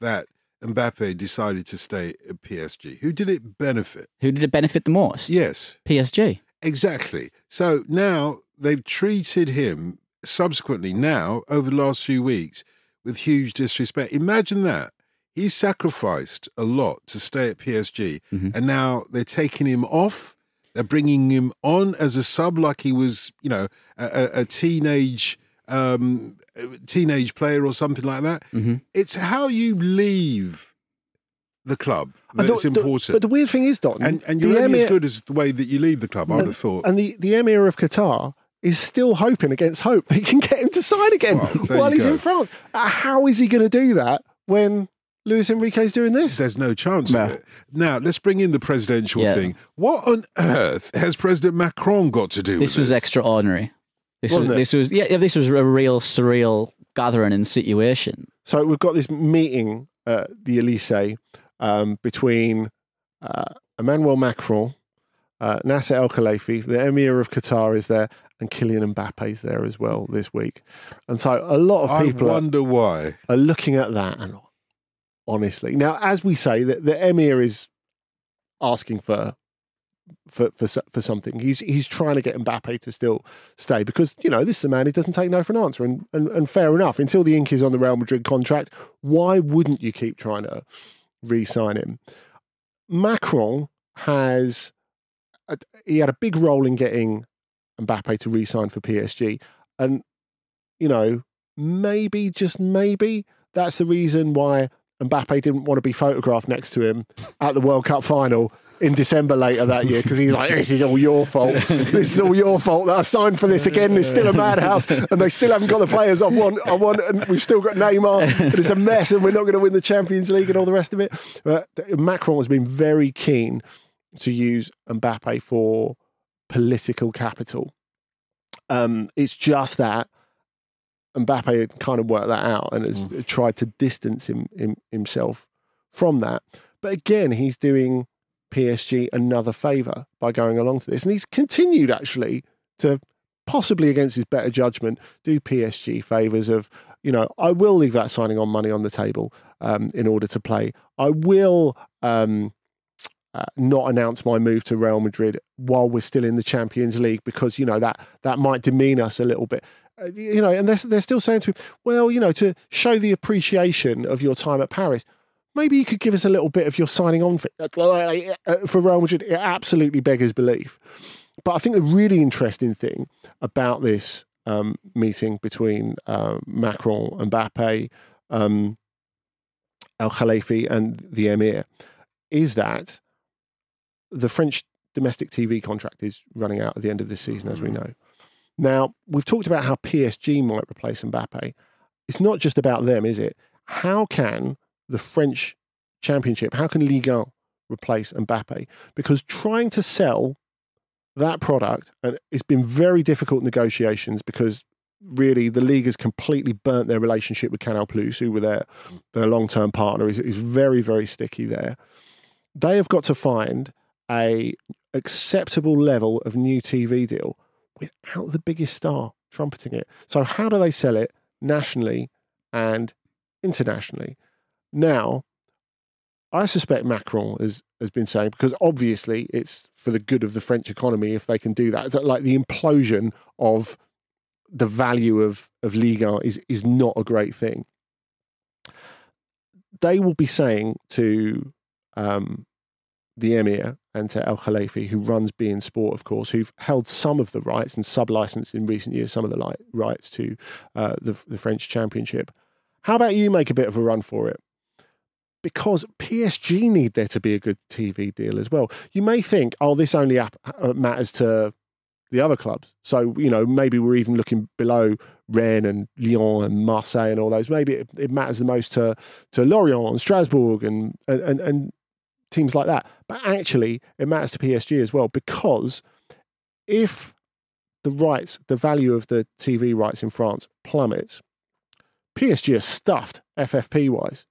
that Mbappe decided to stay at PSG? Who did it benefit? Who did it benefit the most? Yes, PSG. exactly. So now they've treated him subsequently now over the last few weeks with huge disrespect. Imagine that. He sacrificed a lot to stay at PSG, mm-hmm. and now they're taking him off. They're bringing him on as a sub, like he was, you know, a, a, a teenage um, teenage player or something like that. It's how you leave the club that's the- the- important. but the weird thing is, Don, and and the you're only Emir- as good as the way that you leave the club. I would have thought. And the, the Emir of Qatar is still hoping against hope they can get him to sign again Well, while he's go. in France. Uh, How is he going to do that when Luis Enrique's doing this? There's no chance No. of it. Now, let's bring in the presidential Yeah. thing. What on earth has President Macron got to do This with was this? extraordinary. This Wasn't was it? this was yeah, yeah, this was a real surreal gathering and situation. So we've got this meeting at the Elysee um, between uh, Emmanuel Macron, uh, Nasser Al-Khelaifi, the Emir of Qatar is there, and Kylian Mbappe is there as well this week. And so a lot of I people are, why. are looking at that and honestly now as we say the, the emir is asking for for, for for something. He's he's trying to get Mbappe to still stay because you know this is a man who doesn't take no for an answer. And, and and fair enough until the ink is on the Real Madrid contract why wouldn't you keep trying to re-sign him? Macron has a, he had a big role in getting Mbappe to re-sign for PSG and you know maybe just maybe that's the reason why Mbappe didn't want to be photographed next to him at the World Cup final in December later that year because he's like, "This is all your fault. This is all your fault that I signed for this again. It's still a madhouse, and they still haven't got the players I want. I want, and we've still got Neymar, and it's a mess, and we're not going to win the Champions League and all the rest of it." But Macron has been very keen to use Mbappe for political capital. Um, it's just that Mbappe had kind of worked that out and has tried to distance him, him himself from that. But again, he's doing PSG another favour by going along to this, and he's continued actually to possibly against his better judgment do PSG favours of you know I will leave that signing on money on the table um, in order to play. I will. Um, uh, not announce my move to Real Madrid while we're still in the Champions League because you know that that might demean us a little bit. Uh, you know, and they're they're still saying to him, well, you know, to show the appreciation of your time at Paris, maybe you could give us a little bit of your signing on for, uh, for Real Madrid. It absolutely beggars belief. But I think the really interesting thing about this um, meeting between uh, Macron and Mbappe, um, Al-Khelaifi, and the Emir is that the French domestic TV contract is running out at the end of this season, as we know. Now, we've talked about how PSG might replace Mbappe. It's not just about them, is it? How can the French Championship, how can Ligue 1 replace Mbappe? Because trying to sell that product, and it's been very difficult negotiations because really the league has completely burnt their relationship with Canal Plus, who were their, their long term partner, is, is very, very sticky there. They have got to find a acceptable level of new TV deal without the biggest star trumpeting it. So how do they sell it nationally and internationally? Now, I suspect Macron has, has been saying, because obviously it's for the good of the French economy if they can do that. That, Like the implosion of the value of, of Liga is, is not a great thing. They will be saying to um, the Emir and to Al-Khelaifi, who runs beIN Sport, of course, who've held some of the rights and sub licensed in recent years some of the li- rights to uh, the, the French Championship. How about you make a bit of a run for it? Because PSG need there to be a good TV deal as well. You may think, oh, this only uh, matters to the other clubs. So, you know, maybe we're even looking below Rennes and Lyon and Marseille and all those. Maybe it, matters the most to, to Lorient and Strasbourg and, and, and teams like that. But actually, it matters to PSG as well because if the rights, the value of the TV rights in France plummets, PSG are stuffed FFP wise.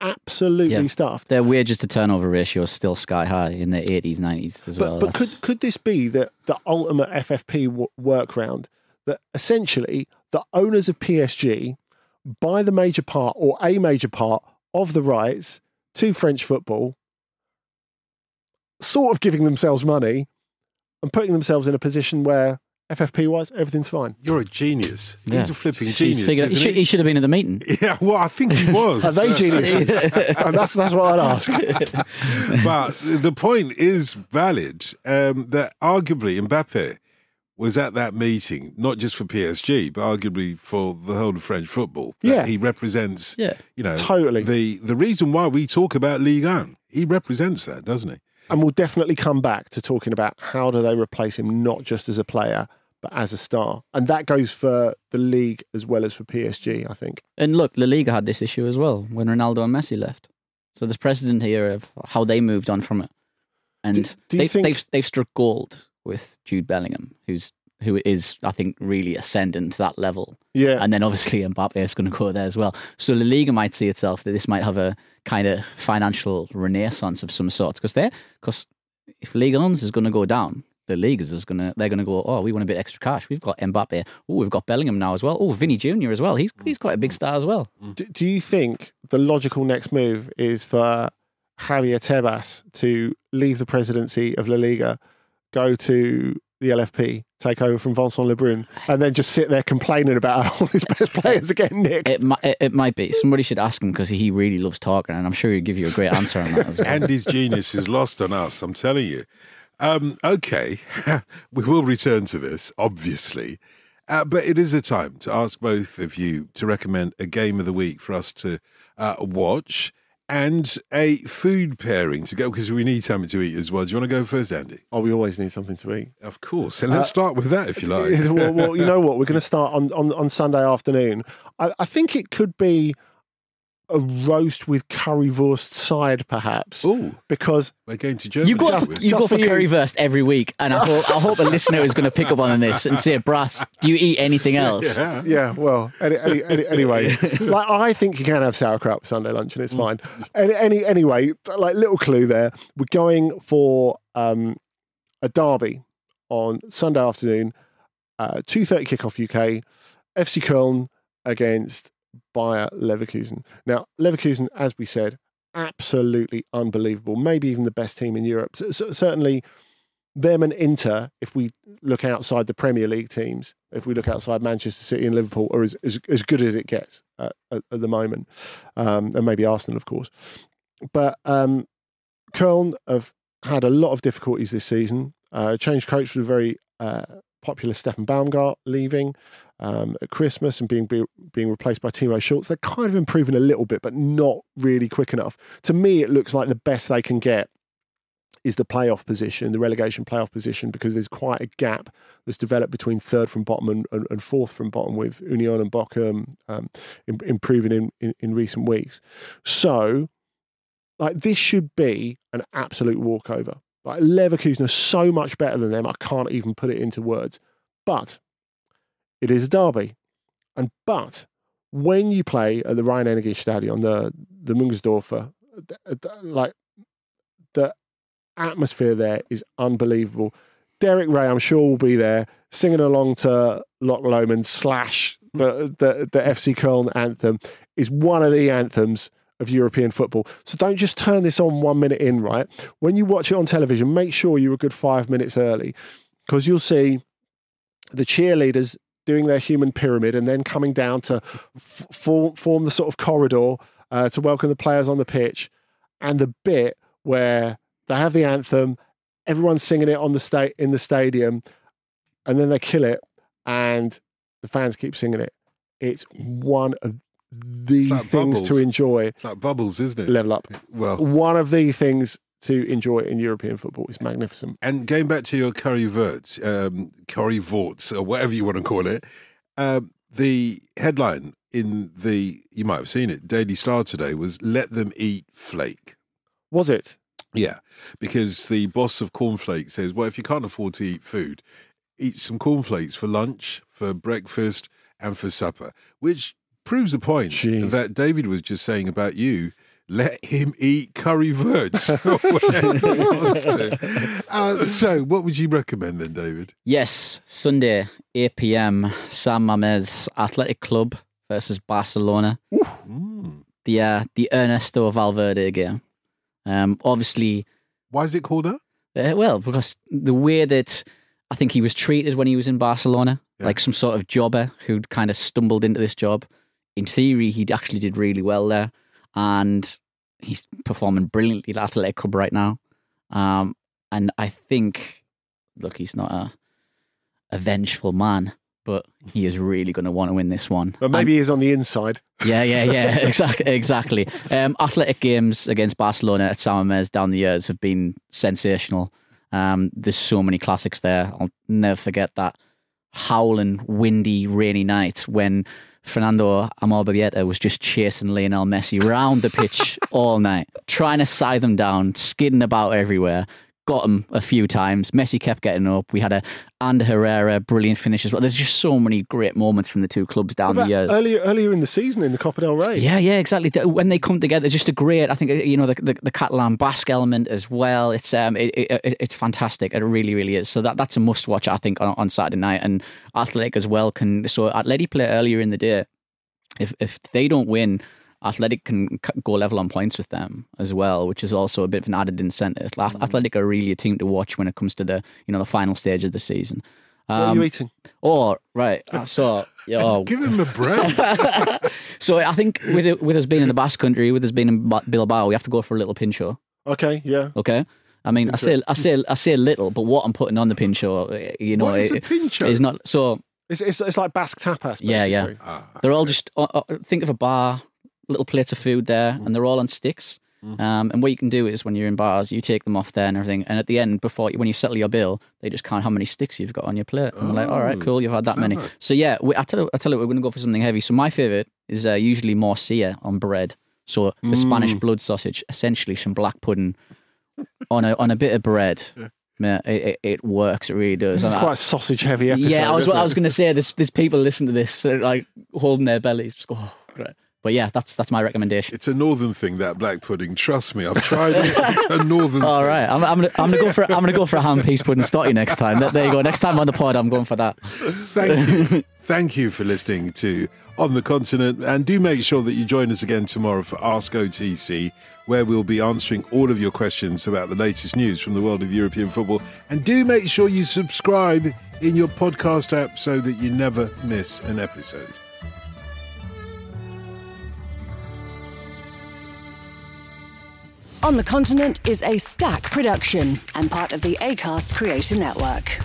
Absolutely Yeah. stuffed. Their wages to turnover ratio is still sky high in the 80s, 90s as But, well. but could, could this be the, the ultimate FFP w- workaround that essentially the owners of PSG buy the major part or a major part of the rights to French football, sort of giving themselves money and putting themselves in a position where FFP wise everything's fine? You're a genius. Yeah. He's a flipping He's genius. figured- he, isn't should, he? he should have been in the meeting. Yeah, well, I think he was. Are they geniuses? and that's that's what I'd ask. but the point is valid um, that arguably Mbappe was at that meeting, not just for PSG, but arguably for the whole of French football. Yeah. He represents, Yeah. you know, Totally. the, the reason why we talk about Ligue 1. He represents that, doesn't he? And we'll definitely come back to talking about how do they replace him not just as a player but as a star. And that goes for the league as well as for PSG, I think. And look, La Liga had this issue as well when Ronaldo and Messi left. So there's precedent here of how they moved on from it. And Do- do they've, think- they've, they've struck gold with Jude Bellingham, who's who is, I think, really ascending to that level. Yeah. And then obviously Mbappe is going to go there as well. So La Liga might see itself that this might have a kind of financial renaissance of some sort because they because if Ligue 1 is going to go down, the leagues is going to they're going to go. Oh, we want a bit extra cash. We've got Mbappe. Oh, we've got Bellingham now as well. Oh, Vini Junior as well. He's mm. he's quite a big star as well. Mm. do, do you think the logical next move is for Javier Tebas to leave the presidency of La Liga, go to the LFP, take over from Vincent Labrune, and then just sit there complaining about how all his best players are getting nicked? It might it, it might be somebody should ask him because he really loves talking, and I'm sure he'll give you a great answer on that as well. And his genius is lost on us, I'm telling you. Um, okay, we will return to this, obviously. Uh, but it is a time to ask both of you to recommend a game of the week for us to uh, watch and a food pairing to go because we need something to eat as well. Do you want to go first, Andy? Oh, we always need something to eat. Of course. And let's uh, start with that if you like. well, well, you know what? We're going to start on, on, on Sunday afternoon. I, I think it could be a roast with currywurst side, perhaps, Oh, because we're going to Germany. You go, aren't for, we? you Just go for for you. currywurst every week, and I hope I hope a listener is going to pick up on this and say, "Brass, do you eat anything else?" Yeah. yeah, well, any, any, any, anyway, like I think you can have sauerkraut for Sunday lunch and it's fine. Any, any, anyway, like little clue there, we're going for um, a derby on Sunday afternoon, uh, two thirty kickoff UK, FC Köln against Bayer Leverkusen. Now, Leverkusen, as we said, absolutely unbelievable. Maybe even the best team in Europe. C- certainly, them and Inter, if we look outside the Premier League teams, if we look outside Manchester City and Liverpool, are as, as, as good as it gets at, at, at the moment. Um, and maybe Arsenal, of course. But um, Köln have had a lot of difficulties this season. Uh, changed coach with a very uh, popular Steffen Baumgart leaving um, at Christmas and being be, being replaced by Timo Schultz. They're kind of improving a little bit, but not really quick enough. To me, it looks like the best they can get is the playoff position, the relegation playoff position, because there's quite a gap that's developed between third from bottom and, and, and fourth from bottom, with Union and Bochum um, im- improving in, in, in recent weeks. So, like, this should be an absolute walkover. Like, Leverkusen are so much better than them, I can't even put it into words. But it is a derby. And but when you play at the RheinEnergieStadion, the the Müngersdorfer, like the atmosphere there is unbelievable. Derek Rae, I'm sure, will be there singing along to Loch Lomond slash the, the, the FC Köln anthem, is one of the anthems of European football. So don't just turn this on one minute in, right? When you watch it on television, make sure you're a good five minutes early because you'll see the cheerleaders doing their human pyramid and then coming down to f- form, form the sort of corridor uh, to welcome the players on the pitch. And the bit where they have the anthem, everyone's singing it on the sta- in the stadium, and then they kill it, and the fans keep singing it. It's one of the like things Bubbles. to enjoy. It's like bubbles, isn't it? Level up. Well, One of the things to enjoy in European football is magnificent. And going back to your currywurst, um, currywurst, or whatever you want to call it, um, the headline in the, you might have seen it, Daily Star today was "Let them eat flake." Was it? Yeah, because the boss of Cornflakes says, well, if you can't afford to eat food, eat some cornflakes for lunch, for breakfast, and for supper, which proves the point Jeez. that David was just saying about you. Let him eat currywurst or whatever he wants to. Uh, so, what would you recommend then, David? Yes, Sunday, 8 p.m. San Mamés Athletic Club versus Barcelona. Mm. The uh, the Ernesto Valverde game. Um, obviously, Why is it called that? uh, well, because the way that I think he was treated when he was in Barcelona, Yeah. like some sort of jobber who'd kind of stumbled into this job. In theory, he actually did really well there, and he's performing brilliantly at Athletic Club right now. Um, and I think, look, he's not a a vengeful man, but he is really going to want to win this one. But maybe he's on the inside. Yeah, yeah, yeah, exactly, exactly. Um, athletic games against Barcelona at San Mamés down the years have been sensational. Um, there's so many classics there. I'll never forget that howling, windy, rainy night when Fernando Amorebieta was just chasing Lionel Messi around the pitch all night, trying to side them down, skidding about everywhere. Got him a few times. Messi kept getting up. We had a and Herrera brilliant finish as well. There's just so many great moments from the two clubs down the years. earlier earlier in the season in the Copa del Rey. Yeah, yeah, exactly. When they come together, just a great. I think you know the the, the Catalan Basque element as well. It's um, it, it, it- it's fantastic. It really, really is. So that that's a must watch. I think on, on Saturday night and Athletic as well can. So Athletic play earlier in the day. If if they don't win, Athletic can go level on points with them as well, which is also a bit of an added incentive. Ath- Athletic are really a team to watch when it comes to the you know the final stage of the season. What are Um, you eating? Oh, right, uh, so oh, Give him a break. so I think with it, with us being in the Basque Country, with us being in Bilbao, we have to go for a little pincho. Okay, yeah. Okay. I mean, I say, I say, I say little, but what I'm putting on the pincho, eh, you know, What is a pincho? is not. So It's, it's, it's like Basque tapas. Yeah, yeah. Ah, they're all just uh, uh, think of a bar, little plates of food there, Mm. and they're all on sticks. Um, and what you can do is when you're in bars, you take them off there and everything, and at the end, before when you settle your bill, they just count how many sticks you've got on your plate. And they're like, all right, Oh, cool, you've had that many. So yeah, we, I tell you, I tell you, we're going to go for something heavy. So my favorite is uh, usually morcilla on bread. So the Spanish Mm. blood sausage, essentially some black pudding on a on a bit of bread. Man, it, it, it works. It really does. Is quite a sausage heavy episode. yeah, I was I was going to say there's there's people listen to this like holding their bellies, just go, oh, great. But yeah, that's that's my recommendation. It's a northern thing, that black pudding. Trust me, I've tried it. It's a northern All thing. right, I'm, I'm gonna I'm gonna go for I'm gonna go for a ham pease pudding stottie next time. There- There you go. Next time on the pod, I'm going for that. Thank you. Thank you for listening to On the Continent. And do make sure that you join us again tomorrow for Ask OTC, where we'll be answering all of your questions about the latest news from the world of European football. And do make sure you subscribe in your podcast app so that you never miss an episode. On the Continent is Acast production and part of the ACAST Creator Network.